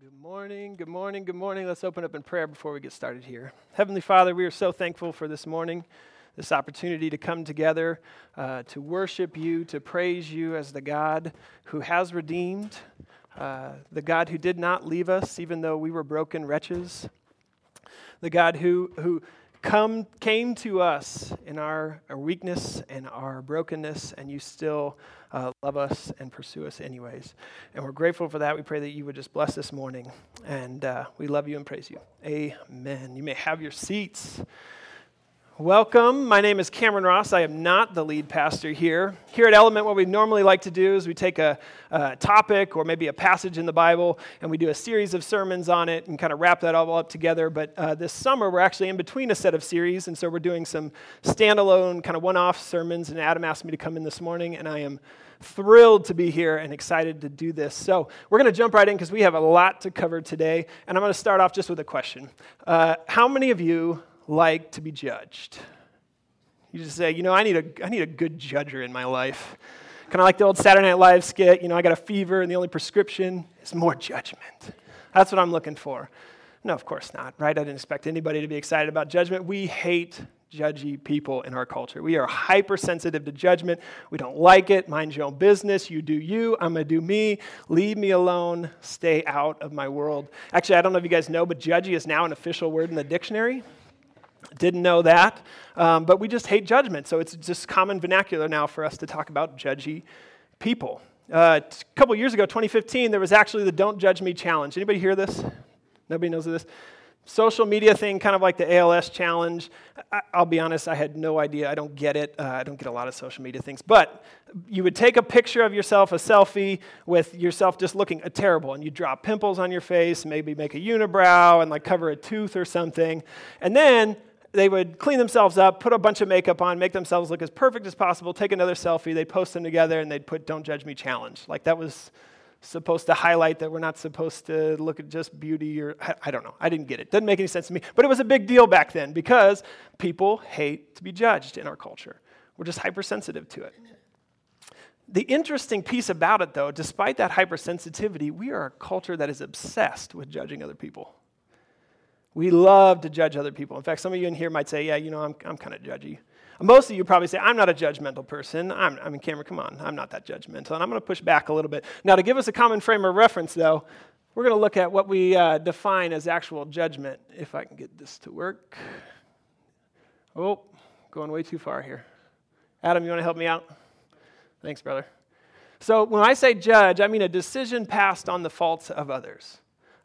Good morning, good morning, good morning. Let's open up in prayer before we get started here. Heavenly Father, we are so thankful for this morning, this opportunity to come together, uh, to worship you, to praise you as the God who has redeemed, uh, the God who did not leave us even though we were broken wretches, the God who, who come, came to us in our, our weakness and our brokenness, and you still uh, love us and pursue us anyways. And we're grateful for that. We pray that you would just bless this morning. And uh, we love you and praise you. Amen. You may have your seats. Welcome. My name is Cameron Ross. I am not the lead pastor here. Here at Element, what we normally like to do is we take a, a, topic or maybe a passage in the Bible and we do a series of sermons on it and kind of wrap that all up together. But uh, this summer, we're actually in between a set of series, and so we're doing some standalone, kind of one off sermons. And Adam asked me to come in this morning, and I am thrilled to be here and excited to do this. So, we're going to jump right in because we have a lot to cover today. And I'm going to start off just with a question uh, How many of you like to be judged? You just say, you know, I need a, I need a good judger in my life. Kind of like the old Saturday Night Live skit, you know, I got a fever and the only prescription is more judgment. That's what I'm looking for. No, of course not, right? I didn't expect anybody to be excited about judgment. We hate judgy people in our culture. We are hypersensitive to judgment. We don't like it. Mind your own business. You do you. I'm going to do me. Leave me alone. Stay out of my world. Actually, I don't know if you guys know, but judgy is now an official word in the dictionary. Didn't know that. Um, but we just hate judgment. So it's just common vernacular now for us to talk about judgy people. Uh, a couple years ago, 2015, there was actually the Don't Judge Me challenge. Anybody hear this? Nobody knows this? Social media thing, kind of like the ALS challenge. I, will be honest, I had no idea. I don't get it. Uh, I don't get a lot of social media things. But you would take a picture of yourself, a selfie, with yourself just looking terrible, and you draw pimples on your face, maybe make a unibrow, and like cover a tooth or something. And then they would clean themselves up, put a bunch of makeup on, make themselves look as perfect as possible, take another selfie, they'd post them together, and they'd put Don't Judge Me Challenge. Like that was supposed to highlight that we're not supposed to look at just beauty or I, I, don't know. I didn't get it. Doesn't make any sense to me. But it was a big deal back then because people hate to be judged in our culture. We're just hypersensitive to it. The interesting piece about it, though, despite that hypersensitivity, we are a culture that is obsessed with judging other people. We love to judge other people. In fact, some of you in here might say, yeah, you know, I'm, I'm kind of judgy. Most of you probably say, I'm not a judgmental person. I'm, I mean, Cameron, come on, I'm not that judgmental. And I'm going to push back a little bit. Now, to give us a common frame of reference, though, we're going to look at what we uh, define as actual judgment. If I can get this to work. Oh, going way too far here. Adam, you want to help me out? Thanks, brother. So, when I say judge, I mean a decision passed on the faults of others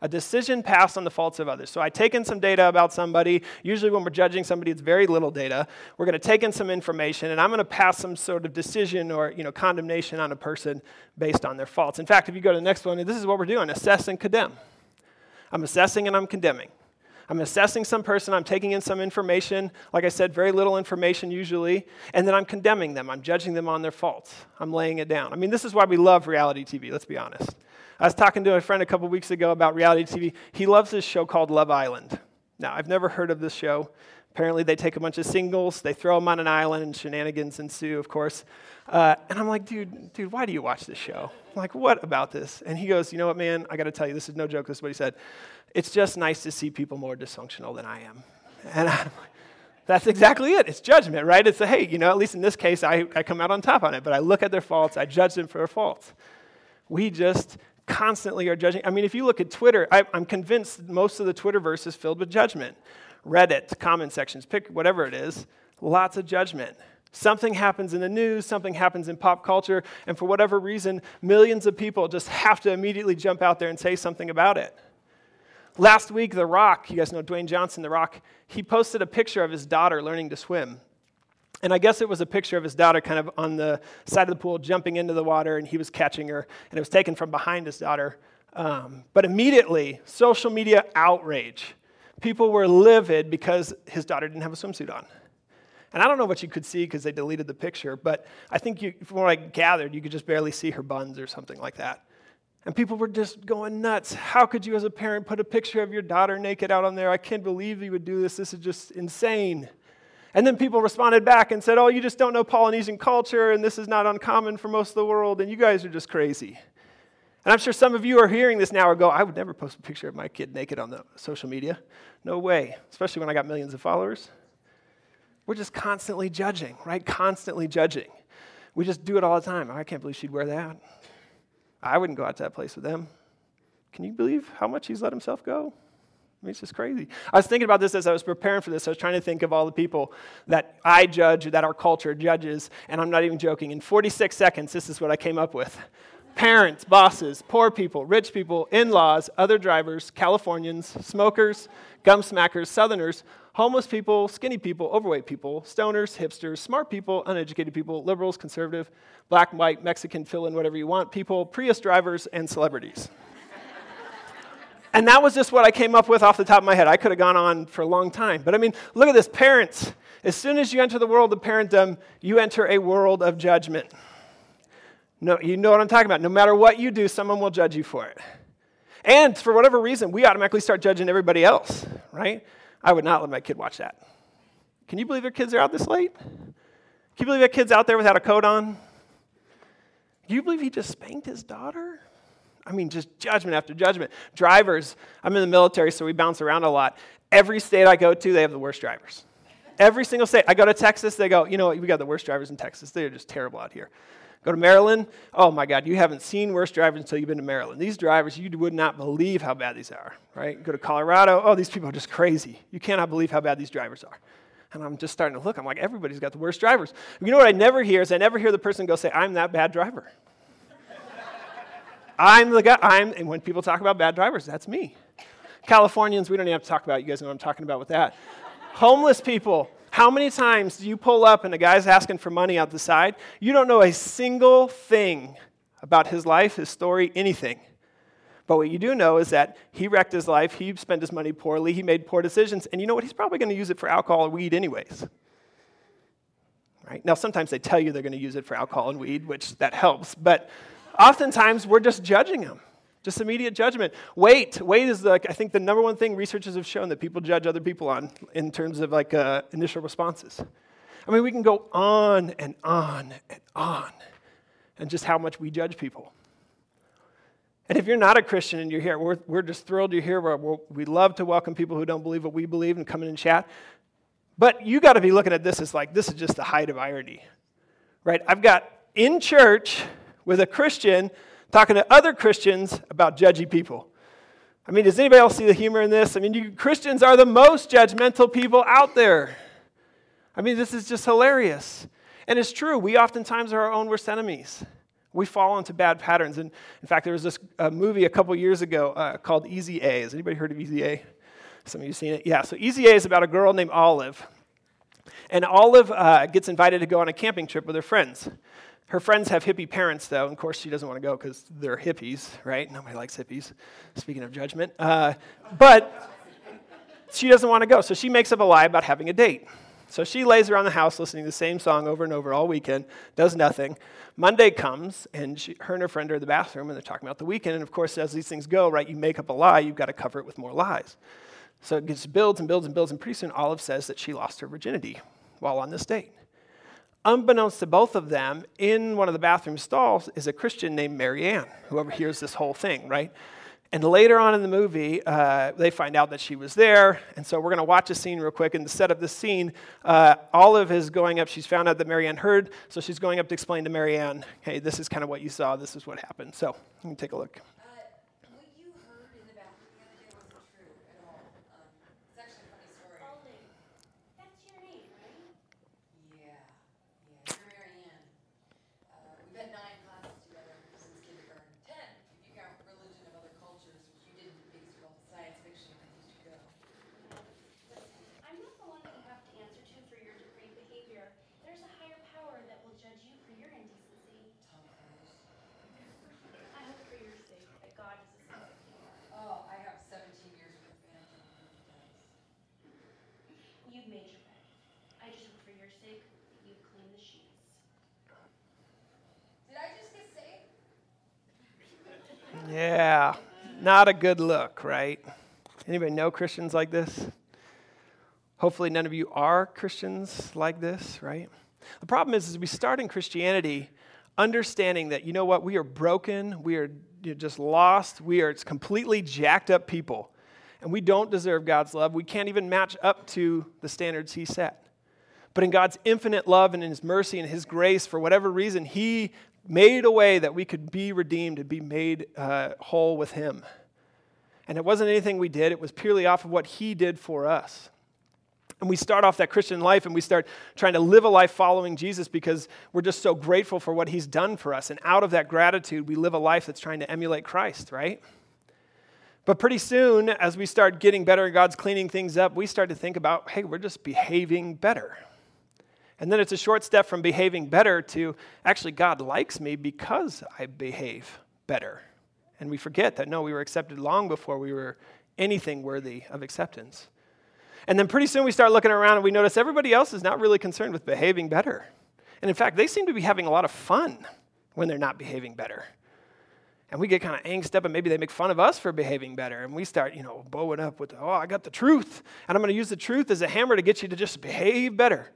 a decision passed on the faults of others. So I take in some data about somebody. Usually, when we're judging somebody, it's very little data. We're going to take in some information, and I'm going to pass some sort of decision or you know, condemnation on a person based on their faults. In fact, if you go to the next one, this is what we're doing assess and condemn. I'm assessing and I'm condemning. I'm assessing some person, I'm taking in some information, like I said, very little information usually, and then I'm condemning them. I'm judging them on their faults. I'm laying it down. I mean, this is why we love reality TV, let's be honest. I was talking to a friend a couple weeks ago about reality TV. He loves this show called Love Island. Now, I've never heard of this show. Apparently, they take a bunch of singles, they throw them on an island, and shenanigans ensue, of course. Uh, and I'm like, dude, dude, why do you watch this show? I'm like, what about this? And he goes, you know what, man? I got to tell you, this is no joke. This is what he said. It's just nice to see people more dysfunctional than I am. And I'm like, that's exactly it. It's judgment, right? It's a, hey, you know, at least in this case, I, I come out on top on it, but I look at their faults, I judge them for their faults. We just constantly are judging. I mean, if you look at Twitter, I, am convinced most of the Twitterverse is filled with judgment. Reddit, comment sections, pick whatever it is, lots of judgment. Something happens in the news, something happens in pop culture, and for whatever reason, millions of people just have to immediately jump out there and say something about it. Last week, The Rock, you guys know Dwayne Johnson, The Rock, he posted a picture of his daughter learning to swim. And I guess it was a picture of his daughter kind of on the side of the pool jumping into the water, and he was catching her, and it was taken from behind his daughter. Um, but immediately, social media outrage. People were livid because his daughter didn't have a swimsuit on. And I don't know what you could see because they deleted the picture, but I think you, from what I gathered, you could just barely see her buns or something like that. And people were just going nuts. How could you, as a parent, put a picture of your daughter naked out on there? I can't believe you would do this. This is just insane. And then people responded back and said, Oh, you just don't know Polynesian culture, and this is not uncommon for most of the world, and you guys are just crazy. And I'm sure some of you are hearing this now or go, I would never post a picture of my kid naked on the social media. No way, especially when I got millions of followers. We're just constantly judging, right? Constantly judging. We just do it all the time. I can't believe she'd wear that. I wouldn't go out to that place with them. Can you believe how much he's let himself go? I mean, it's just crazy. I was thinking about this as I was preparing for this. I was trying to think of all the people that I judge, that our culture judges, and I'm not even joking. In 46 seconds, this is what I came up with parents, bosses, poor people, rich people, in laws, other drivers, Californians, smokers, gum smackers, southerners, homeless people, skinny people, overweight people, stoners, hipsters, smart people, uneducated people, liberals, conservative, black, white, Mexican, fill in whatever you want, people, Prius drivers, and celebrities. And that was just what I came up with off the top of my head. I could have gone on for a long time. But I mean, look at this parents. As soon as you enter the world of parentdom, you enter a world of judgment. No, you know what I'm talking about. No matter what you do, someone will judge you for it. And for whatever reason, we automatically start judging everybody else, right? I would not let my kid watch that. Can you believe their kids are out this late? Can you believe that kid's out there without a coat on? Do you believe he just spanked his daughter? I mean, just judgment after judgment. Drivers, I'm in the military, so we bounce around a lot. Every state I go to, they have the worst drivers. Every single state. I go to Texas, they go, you know what, we got the worst drivers in Texas. They're just terrible out here. Go to Maryland. Oh my God, you haven't seen worse drivers until you've been to Maryland. These drivers, you would not believe how bad these are, right? Go to Colorado. Oh, these people are just crazy. You cannot believe how bad these drivers are. And I'm just starting to look. I'm like, everybody's got the worst drivers. You know what I never hear is I never hear the person go say, I'm that bad driver. I'm the guy. I'm, and when people talk about bad drivers, that's me. Californians, we don't even have to talk about. You guys know what I'm talking about with that. Homeless people. How many times do you pull up and a guy's asking for money out the side? You don't know a single thing about his life, his story, anything. But what you do know is that he wrecked his life, he spent his money poorly, he made poor decisions, and you know what? He's probably going to use it for alcohol or weed, anyways. Right? Now, sometimes they tell you they're going to use it for alcohol and weed, which that helps, but oftentimes we're just judging them, Just immediate judgment. Weight. Weight is, like, I think, the number one thing researchers have shown that people judge other people on in terms of like uh, initial responses. I mean, we can go on and on and on and just how much we judge people. And if you're not a Christian and you're here, we're, we're just thrilled you're here. We're, we love to welcome people who don't believe what we believe and come in and chat. But you got to be looking at this as like, this is just the height of irony, right? I've got in church with a Christian talking to other Christians about judgy people. I mean, does anybody else see the humor in this? I mean, you Christians are the most judgmental people out there. I mean, this is just hilarious. And it's true, we oftentimes are our own worst enemies. We fall into bad patterns. And in fact, there was this uh, movie a couple years ago uh, called Easy A. Has anybody heard of Easy A? Some of you seen it? Yeah, so Easy A is about a girl named Olive. And Olive uh, gets invited to go on a camping trip with her friends. Her friends have hippie parents, though. And of course, she doesn't want to go because they're hippies, right? Nobody likes hippies, speaking of judgment. Uh, but she doesn't want to go. So she makes up a lie about having a date. So she lays around the house listening to the same song over and over all weekend, does nothing. Monday comes, and she, her and her friend are in the bathroom, and they're talking about the weekend. And of course, as these things go, right, you make up a lie, you've got to cover it with more lies. So it just builds and builds and builds, and pretty soon Olive says that she lost her virginity while on this date unbeknownst to both of them, in one of the bathroom stalls is a Christian named Marianne, who overhears this whole thing, right? And later on in the movie, uh, they find out that she was there. And so we're going to watch a scene real quick. And to set up this scene, uh, Olive is going up. She's found out that Marianne heard. So she's going up to explain to Marianne, hey, this is kind of what you saw. This is what happened. So let me take a look. Yeah, not a good look, right? Anybody know Christians like this? Hopefully, none of you are Christians like this, right? The problem is, is we start in Christianity understanding that, you know what, we are broken, we are just lost. We are completely jacked up people. And we don't deserve God's love. We can't even match up to the standards He set. But in God's infinite love and in His mercy and His grace, for whatever reason, He made a way that we could be redeemed and be made uh, whole with Him. And it wasn't anything we did, it was purely off of what He did for us. And we start off that Christian life and we start trying to live a life following Jesus because we're just so grateful for what He's done for us. And out of that gratitude, we live a life that's trying to emulate Christ, right? But pretty soon, as we start getting better and God's cleaning things up, we start to think about, hey, we're just behaving better. And then it's a short step from behaving better to actually, God likes me because I behave better. And we forget that no, we were accepted long before we were anything worthy of acceptance. And then pretty soon we start looking around and we notice everybody else is not really concerned with behaving better. And in fact, they seem to be having a lot of fun when they're not behaving better. And we get kind of angst up, and maybe they make fun of us for behaving better. And we start, you know, bowing up with, oh, I got the truth. And I'm going to use the truth as a hammer to get you to just behave better,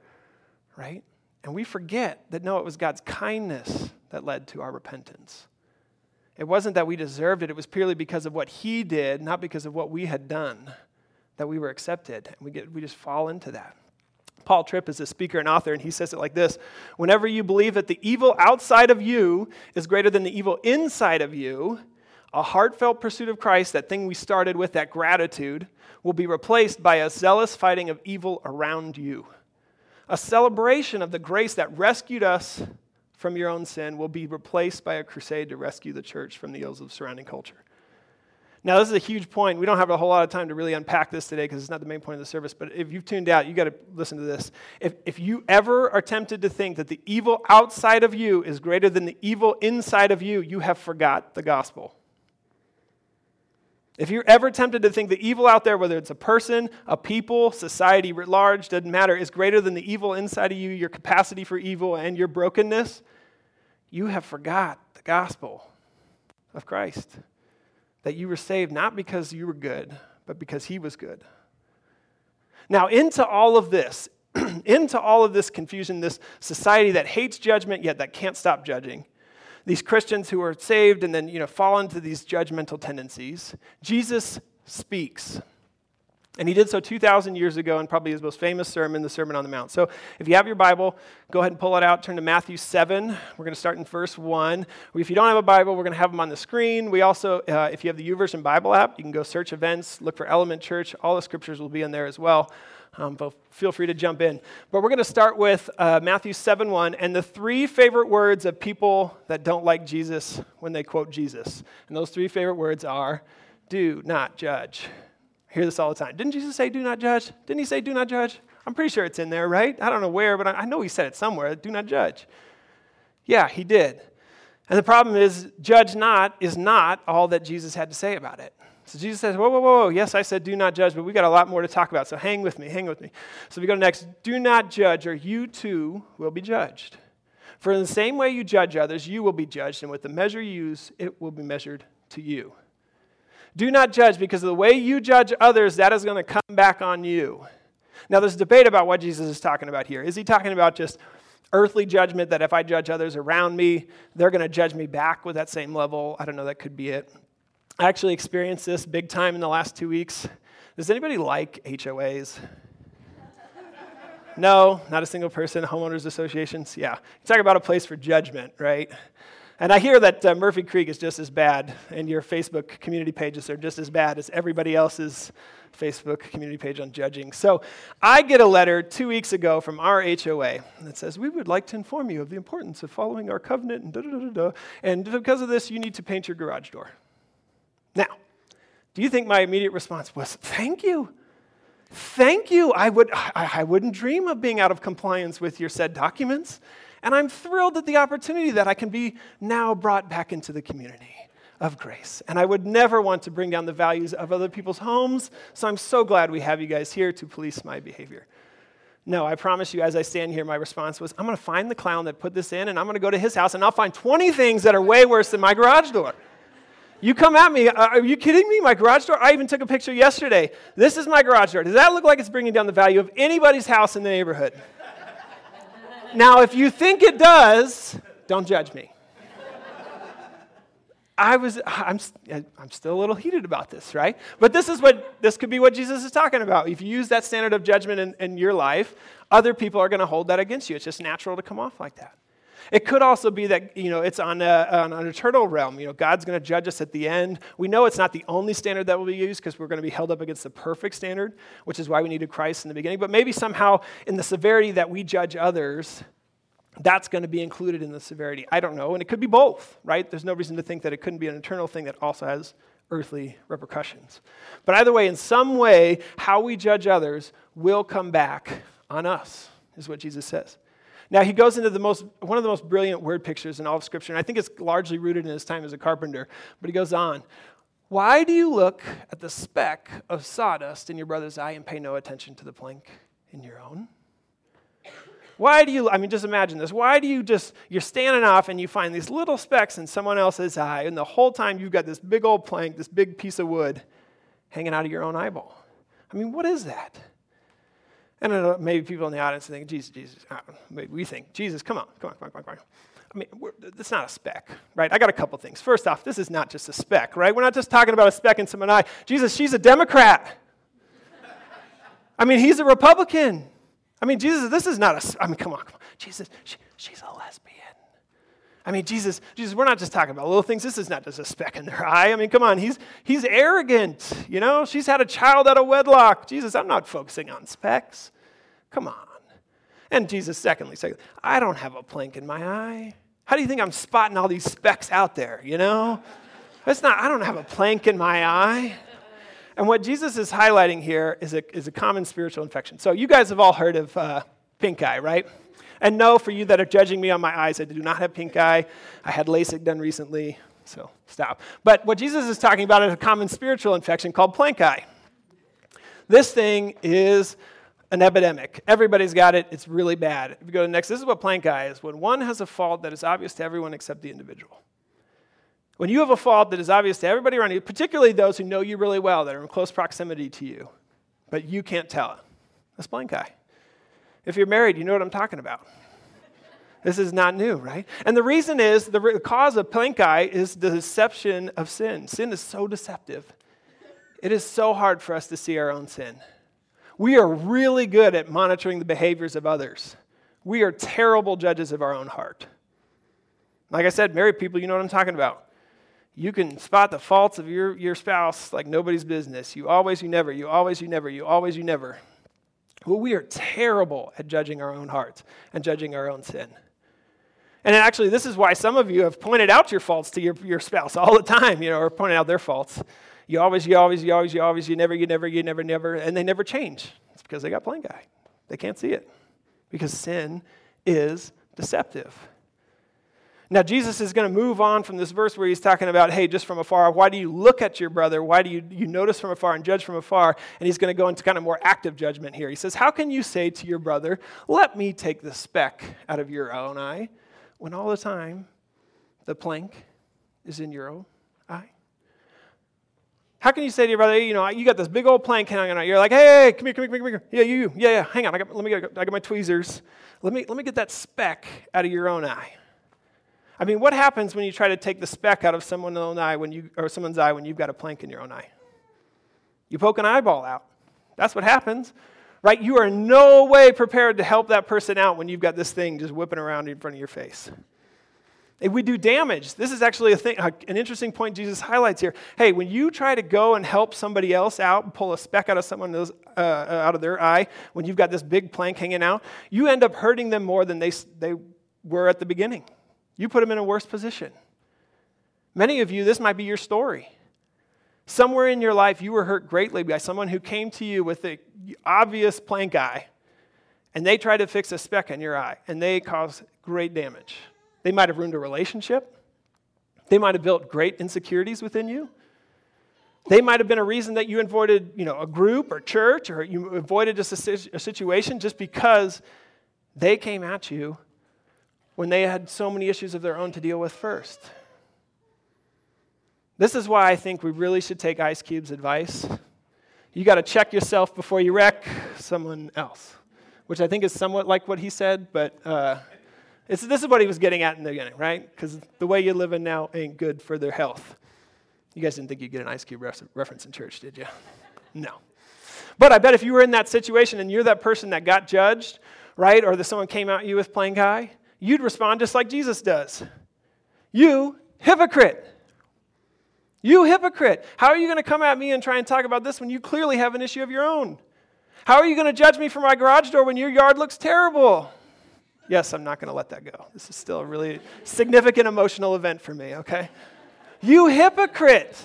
right? And we forget that no, it was God's kindness that led to our repentance. It wasn't that we deserved it, it was purely because of what He did, not because of what we had done, that we were accepted. And we, get, we just fall into that. Paul Tripp is a speaker and author, and he says it like this Whenever you believe that the evil outside of you is greater than the evil inside of you, a heartfelt pursuit of Christ, that thing we started with, that gratitude, will be replaced by a zealous fighting of evil around you. A celebration of the grace that rescued us from your own sin will be replaced by a crusade to rescue the church from the ills of surrounding culture. Now, this is a huge point. We don't have a whole lot of time to really unpack this today because it's not the main point of the service. But if you've tuned out, you got to listen to this. If, if you ever are tempted to think that the evil outside of you is greater than the evil inside of you, you have forgot the gospel. If you're ever tempted to think the evil out there, whether it's a person, a people, society writ large, doesn't matter, is greater than the evil inside of you, your capacity for evil, and your brokenness, you have forgot the gospel of Christ that you were saved not because you were good, but because He was good. Now, into all of this, into all of this confusion, this society that hates judgment yet that can't stop judging, these Christians who are saved and then you know fall into these judgmental tendencies, Jesus speaks. And he did so 2,000 years ago in probably his most famous sermon, the Sermon on the Mount. So if you have your Bible, go ahead and pull it out. Turn to Matthew 7. We're going to start in verse 1. If you don't have a Bible, we're going to have them on the screen. We also, uh, if you have the YouVersion Bible app, you can go search events, look for Element Church. All the scriptures will be in there as well. Um, but feel free to jump in. But we're going to start with uh, Matthew 7 1 and the three favorite words of people that don't like Jesus when they quote Jesus. And those three favorite words are do not judge. I hear this all the time. Didn't Jesus say, do not judge? Didn't he say, do not judge? I'm pretty sure it's in there, right? I don't know where, but I know he said it somewhere. Do not judge. Yeah, he did. And the problem is, judge not is not all that Jesus had to say about it. So Jesus says, whoa, whoa, whoa, yes, I said do not judge, but we got a lot more to talk about. So hang with me, hang with me. So we go next. Do not judge, or you too will be judged. For in the same way you judge others, you will be judged, and with the measure you use, it will be measured to you. Do not judge because the way you judge others, that is going to come back on you. Now, there's a debate about what Jesus is talking about here. Is he talking about just earthly judgment that if I judge others around me, they're going to judge me back with that same level? I don't know, that could be it. I actually experienced this big time in the last two weeks. Does anybody like HOAs? no, not a single person. Homeowners associations? Yeah. You talk about a place for judgment, right? And I hear that uh, Murphy Creek is just as bad, and your Facebook community pages are just as bad as everybody else's Facebook community page on judging. So I get a letter two weeks ago from our HOA that says, We would like to inform you of the importance of following our covenant, and da da da da. And because of this, you need to paint your garage door. Now, do you think my immediate response was, Thank you? Thank you. I, would, I, I wouldn't dream of being out of compliance with your said documents. And I'm thrilled at the opportunity that I can be now brought back into the community of grace. And I would never want to bring down the values of other people's homes, so I'm so glad we have you guys here to police my behavior. No, I promise you, as I stand here, my response was I'm going to find the clown that put this in, and I'm going to go to his house, and I'll find 20 things that are way worse than my garage door. You come at me, uh, are you kidding me? My garage door? I even took a picture yesterday. This is my garage door. Does that look like it's bringing down the value of anybody's house in the neighborhood? Now, if you think it does, don't judge me. I was, I'm, I'm still a little heated about this, right? But this is what, this could be what Jesus is talking about. If you use that standard of judgment in, in your life, other people are going to hold that against you. It's just natural to come off like that. It could also be that, you know, it's on, a, on an eternal realm. You know, God's going to judge us at the end. We know it's not the only standard that will be used because we're going to be held up against the perfect standard, which is why we needed Christ in the beginning. But maybe somehow in the severity that we judge others, that's going to be included in the severity. I don't know. And it could be both, right? There's no reason to think that it couldn't be an eternal thing that also has earthly repercussions. But either way, in some way, how we judge others will come back on us, is what Jesus says. Now, he goes into the most, one of the most brilliant word pictures in all of Scripture, and I think it's largely rooted in his time as a carpenter. But he goes on Why do you look at the speck of sawdust in your brother's eye and pay no attention to the plank in your own? Why do you, I mean, just imagine this. Why do you just, you're standing off and you find these little specks in someone else's eye, and the whole time you've got this big old plank, this big piece of wood hanging out of your own eyeball? I mean, what is that? And know, maybe people in the audience think, Jesus, Jesus, uh, maybe we think, Jesus, come on, come on, come on, come on. I mean, it's not a speck, right? I got a couple things. First off, this is not just a speck, right? We're not just talking about a speck in someone's eye. Jesus, she's a Democrat. I mean, he's a Republican. I mean, Jesus, this is not a, I mean, come on, come on. Jesus, she, she's a lesbian. I mean, Jesus, Jesus, we're not just talking about little things. This is not just a speck in their eye. I mean, come on, he's, he's arrogant. You know, she's had a child out of wedlock. Jesus, I'm not focusing on specks. Come on. And Jesus, secondly, said, I don't have a plank in my eye. How do you think I'm spotting all these specks out there, you know? It's not, I don't have a plank in my eye. And what Jesus is highlighting here is a, is a common spiritual infection. So, you guys have all heard of uh, pink eye, right? And no, for you that are judging me on my eyes, I do not have pink eye. I had LASIK done recently, so stop. But what Jesus is talking about is a common spiritual infection called plank eye. This thing is an epidemic. Everybody's got it. It's really bad. If you go to the next, this is what plank eye is when one has a fault that is obvious to everyone except the individual. When you have a fault that is obvious to everybody around you, particularly those who know you really well, that are in close proximity to you, but you can't tell it, that's plank eye. If you're married, you know what I'm talking about. This is not new, right? And the reason is the cause of plank eye is the deception of sin. Sin is so deceptive. It is so hard for us to see our own sin. We are really good at monitoring the behaviors of others. We are terrible judges of our own heart. Like I said, married people, you know what I'm talking about you can spot the faults of your, your spouse like nobody's business. You always, you never, you always, you never, you always, you never. Well, we are terrible at judging our own hearts and judging our own sin. And actually, this is why some of you have pointed out your faults to your, your spouse all the time, you know, or pointed out their faults. You always, you always, you always, you always, you never, you never, you never, never, and they never change. It's because they got plank eye. They can't see it because sin is deceptive. Now, Jesus is going to move on from this verse where he's talking about, hey, just from afar, why do you look at your brother? Why do you, you notice from afar and judge from afar? And he's going to go into kind of more active judgment here. He says, How can you say to your brother, let me take the speck out of your own eye, when all the time the plank is in your own eye? How can you say to your brother, you know, you got this big old plank hanging out? You're like, hey, hey, come here, come here, come here, come here. Yeah, you, you. Yeah, yeah, hang on. I got, let me get, I got my tweezers. Let me, let me get that speck out of your own eye. I mean, what happens when you try to take the speck out of someone's own eye when you, or someone's eye when you've got a plank in your own eye? You poke an eyeball out. That's what happens, right? You are no way prepared to help that person out when you've got this thing just whipping around in front of your face. If we do damage, this is actually a thing, an interesting point Jesus highlights here. Hey, when you try to go and help somebody else out pull a speck out of someone uh, out of their eye, when you've got this big plank hanging out, you end up hurting them more than they, they were at the beginning. You put them in a worse position. Many of you, this might be your story. Somewhere in your life, you were hurt greatly by someone who came to you with the obvious plank eye, and they tried to fix a speck in your eye, and they caused great damage. They might have ruined a relationship. They might have built great insecurities within you. They might have been a reason that you avoided, you know, a group or church, or you avoided just a, a situation just because they came at you when they had so many issues of their own to deal with first. This is why I think we really should take Ice Cube's advice. You got to check yourself before you wreck someone else, which I think is somewhat like what he said, but uh, this is what he was getting at in the beginning, right? Because the way you're living now ain't good for their health. You guys didn't think you'd get an Ice Cube reference in church, did you? No. But I bet if you were in that situation and you're that person that got judged, right, or that someone came at you with plank eye, you'd respond just like Jesus does. You hypocrite. You hypocrite. How are you going to come at me and try and talk about this when you clearly have an issue of your own? How are you going to judge me for my garage door when your yard looks terrible? Yes, I'm not going to let that go. This is still a really significant emotional event for me, okay? You hypocrite.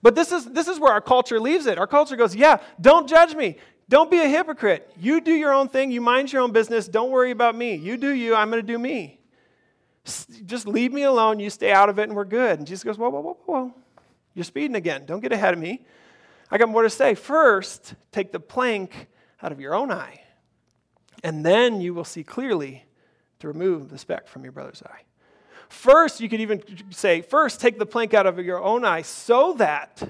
But this is, this is where our culture leaves it. Our culture goes, yeah, don't judge me. Don't be a hypocrite. You do your own thing. You mind your own business. Don't worry about me. You do you. I'm going to do me. Just leave me alone. You stay out of it and we're good. And Jesus goes, whoa, whoa, whoa, whoa. You're speeding again. Don't get ahead of me. I got more to say. First, take the plank out of your own eye, and then you will see clearly to remove the speck from your brother's eye. First, you could even say, first, take the plank out of your own eye so that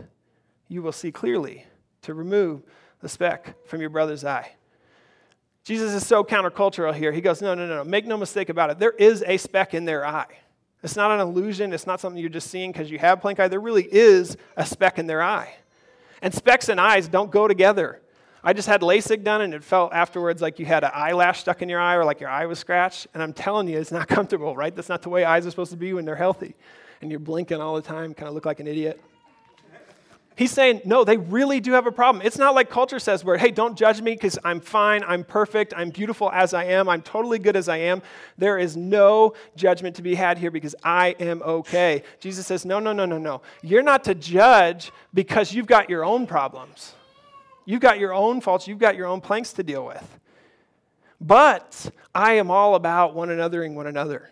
you will see clearly to remove the speck from your brother's eye. Jesus is so countercultural here. He goes, no, no, no, no. Make no mistake about it. There is a speck in their eye. It's not an illusion. It's not something you're just seeing because you have plank eye. There really is a speck in their eye. And specks and eyes don't go together. I just had LASIK done and it felt afterwards like you had an eyelash stuck in your eye or like your eye was scratched. And I'm telling you, it's not comfortable, right? That's not the way eyes are supposed to be when they're healthy. And you're blinking all the time, kind of look like an idiot. He's saying, no, they really do have a problem. It's not like culture says, where, hey, don't judge me because I'm fine, I'm perfect, I'm beautiful as I am, I'm totally good as I am. There is no judgment to be had here because I am okay. Jesus says, no, no, no, no, no. You're not to judge because you've got your own problems. You've got your own faults, you've got your own planks to deal with. But I am all about one anothering one another.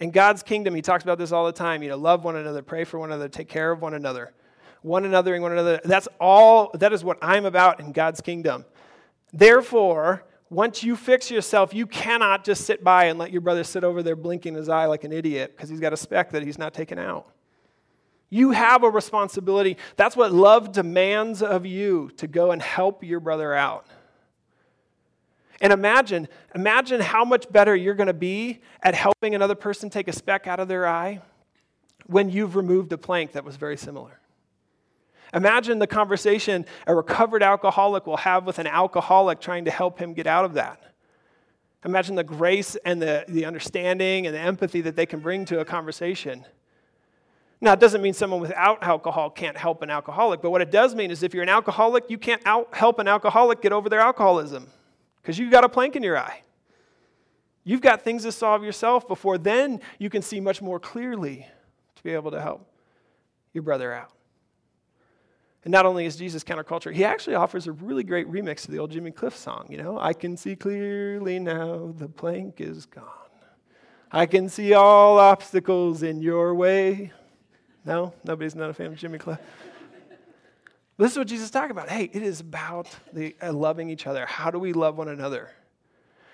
In God's kingdom, he talks about this all the time. You know, love one another, pray for one another, take care of one another one another and one another. That's all, that is what I'm about in God's kingdom. Therefore, once you fix yourself, you cannot just sit by and let your brother sit over there blinking his eye like an idiot because he's got a speck that he's not taken out. You have a responsibility. That's what love demands of you to go and help your brother out. And imagine, imagine how much better you're going to be at helping another person take a speck out of their eye when you've removed a plank that was very similar. Imagine the conversation a recovered alcoholic will have with an alcoholic trying to help him get out of that. Imagine the grace and the, the understanding and the empathy that they can bring to a conversation. Now, it doesn't mean someone without alcohol can't help an alcoholic, but what it does mean is if you're an alcoholic, you can't help an alcoholic get over their alcoholism because you've got a plank in your eye. You've got things to solve yourself before then you can see much more clearly to be able to help your brother out. And not only is Jesus counterculture, he actually offers a really great remix to the old Jimmy Cliff song. You know, I can see clearly now the plank is gone. I can see all obstacles in your way. No, nobody's not a fan of Jimmy Cliff. this is what Jesus is talking about. Hey, it is about the, uh, loving each other. How do we love one another?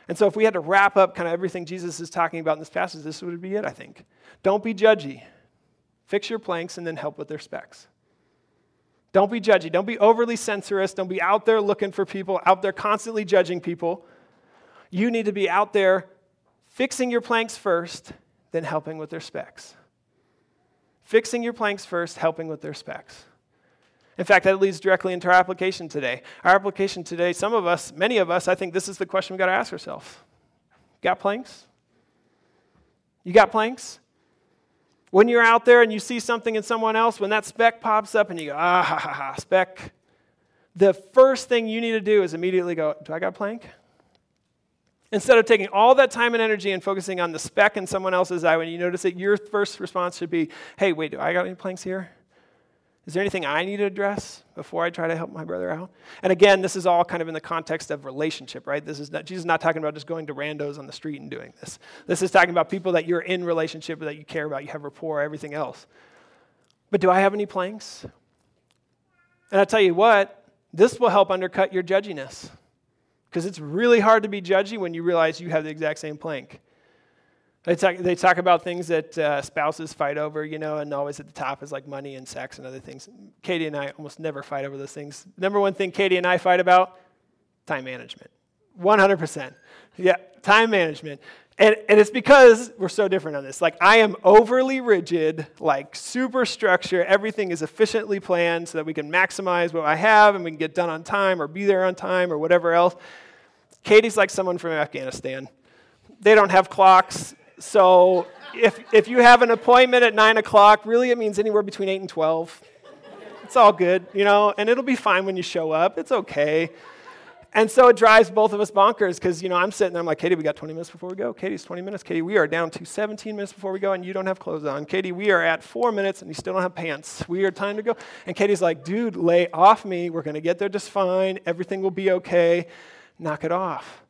And so, if we had to wrap up kind of everything Jesus is talking about in this passage, this would be it, I think. Don't be judgy. Fix your planks and then help with their specks. Don't be judgy. Don't be overly censorious. Don't be out there looking for people, out there constantly judging people. You need to be out there fixing your planks first, then helping with their specks. Fixing your planks first, helping with their specks. In fact, that leads directly into our application today. Our application today, some of us, many of us, I think this is the question we've got to ask ourselves. Got planks? You got planks? When you're out there and you see something in someone else, when that speck pops up and you go, ah, ha, ha, ha, speck, the first thing you need to do is immediately go, do I got a plank? Instead of taking all that time and energy and focusing on the speck in someone else's eye, when you notice it, your first response should be, hey, wait, do I got any planks here? Is there anything I need to address before I try to help my brother out? And again, this is all kind of in the context of relationship, right? This is not, Jesus is not talking about just going to randos on the street and doing this. This is talking about people that you're in relationship with, that you care about, you have rapport, everything else. But do I have any planks? And I tell you what, this will help undercut your judginess. Because it's really hard to be judgy when you realize you have the exact same plank. They talk, they talk about things that uh, spouses fight over, you know, and always at the top is like money and sex and other things. Katie and I almost never fight over those things. Number one thing Katie and I fight about time management. 100%. Yeah, time management. And, and it's because we're so different on this. Like, I am overly rigid, like super structure. Everything is efficiently planned so that we can maximize what I have and we can get done on time or be there on time or whatever else. Katie's like someone from Afghanistan. They don't have clocks. So if, if you have an appointment at 9 o'clock, really it means anywhere between 8 and 12. It's all good, you know, and it'll be fine when you show up. It's okay. And so it drives both of us bonkers because, you know, I'm sitting there, I'm like, Katie, we got 20 minutes before we go. Katie's 20 minutes. Katie, we are down to 17 minutes before we go, and you don't have clothes on. Katie, we are at four minutes, and you still don't have pants. We are time to go. And Katie's like, dude, lay off me. We're going to get there just fine. Everything will be okay. Knock it off.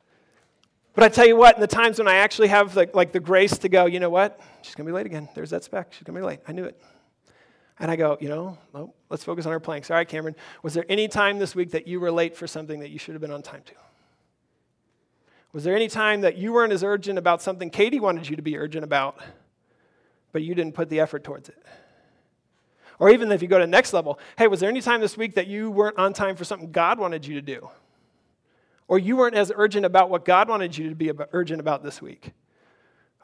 But I tell you what, in the times when I actually have like, like the grace to go, you know what? She's going to be late again. There's that speck. She's going to be late. I knew it. And I go, you know, no, let's focus on our planks. All right, Cameron, was there any time this week that you were late for something that you should have been on time to? Was there any time that you weren't as urgent about something Katie wanted you to be urgent about, but you didn't put the effort towards it? Or even if you go to the next level, hey, was there any time this week that you weren't on time for something God wanted you to do? Or you weren't as urgent about what God wanted you to be urgent about this week?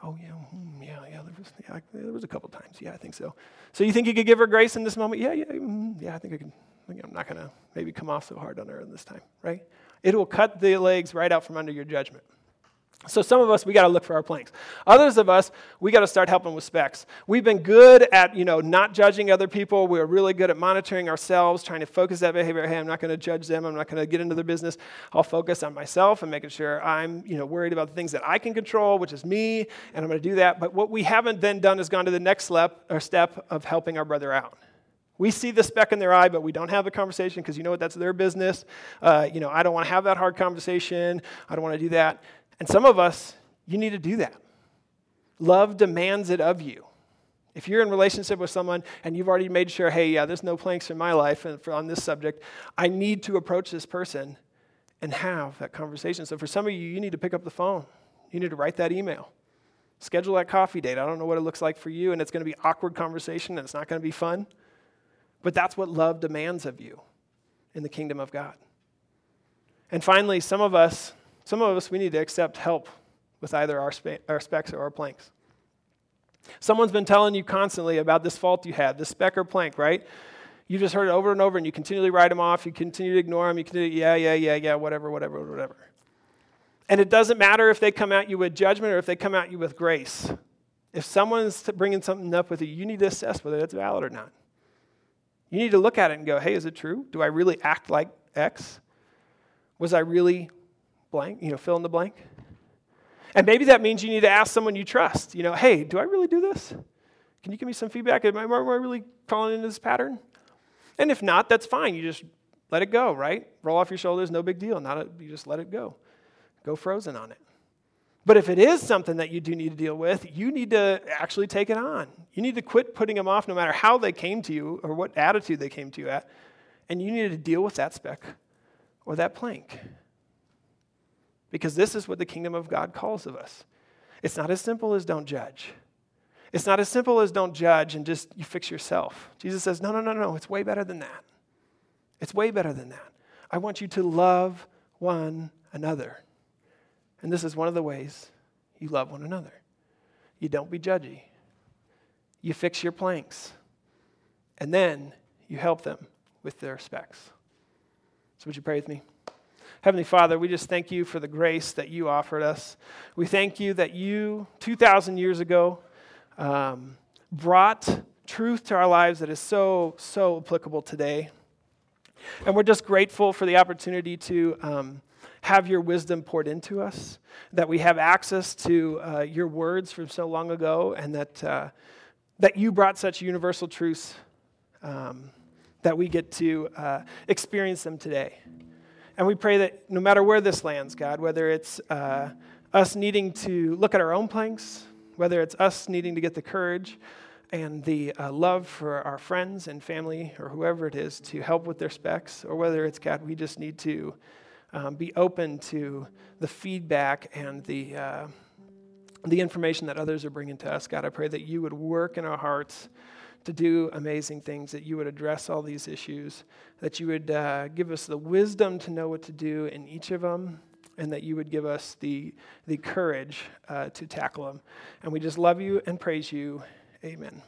Oh, yeah, hmm, yeah, yeah, there was, yeah, there was a couple times. Yeah, I think so. So you think you could give her grace in this moment? Yeah, yeah, mm, yeah, I think I can. I am not going to maybe come off so hard on her this time, right? It will cut the legs right out from under your judgment. So some of us, we got to look for our planks. Others of us, we got to start helping with specks. We've been good at, you know, not judging other people. We're really good at monitoring ourselves, trying to focus that behavior. Hey, I'm not going to judge them. I'm not going to get into their business. I'll focus on myself and making sure I'm, you know, worried about the things that I can control, which is me, and I'm going to do that. But what we haven't then done is gone to the next step, or step of helping our brother out. We see the speck in their eye, but we don't have the conversation because you know what? That's their business. Uh, you know, I don't want to have that hard conversation. I don't want to do that. And some of us, you need to do that. Love demands it of you. If you're in relationship with someone and you've already made sure, hey, yeah, there's no planks in my life and on this subject, I need to approach this person and have that conversation. So for some of you, you need to pick up the phone. You need to write that email. Schedule that coffee date. I don't know what it looks like for you, and it's going to be awkward conversation and it's not going to be fun. But that's what love demands of you in the kingdom of God. And finally, some of us, some of us, we need to accept help with either our, spe- our specks or our planks. Someone's been telling you constantly about this fault you had, this speck or plank, right? You just heard it over and over, and you continually write them off. You continue to ignore them. You continue, yeah, yeah, yeah, yeah, whatever, whatever, whatever. And it doesn't matter if they come at you with judgment or if they come at you with grace. If someone's bringing something up with you, you need to assess whether it's valid or not. You need to look at it and go, hey, is it true? Do I really act like X? Was I really blank, you know, fill in the blank. And maybe that means you need to ask someone you trust, you know, hey, do I really do this? Can you give me some feedback? Am I, am I really falling into this pattern? And if not, that's fine. You just let it go, right? Roll off your shoulders, no big deal. Not a, you just let it go. Go frozen on it. But if it is something that you do need to deal with, you need to actually take it on. You need to quit putting them off no matter how they came to you or what attitude they came to you at. And you need to deal with that speck or that plank because this is what the kingdom of God calls of us. It's not as simple as don't judge. It's not as simple as don't judge and just you fix yourself. Jesus says, no, no, no, no, it's way better than that. It's way better than that. I want you to love one another. And this is one of the ways you love one another. You don't be judgy. You fix your planks. And then you help them with their specks. So, would you pray with me? Heavenly Father, we just thank you for the grace that you offered us. We thank you that you, 2,000 years ago, um, brought truth to our lives that is so, so applicable today. And we're just grateful for the opportunity to um, have your wisdom poured into us, that we have access to uh, your words from so long ago, and that, uh, that you brought such universal truths um, that we get to uh, experience them today. And we pray that no matter where this lands, God, whether it's uh, us needing to look at our own planks, whether it's us needing to get the courage and the uh, love for our friends and family or whoever it is to help with their specks, or whether it's, God, we just need to um, be open to the feedback and the, uh, the information that others are bringing to us. God, I pray that you would work in our hearts to do amazing things, that you would address all these issues, that you would uh, give us the wisdom to know what to do in each of them, and that you would give us the, the courage uh, to tackle them. And we just love you and praise you. Amen.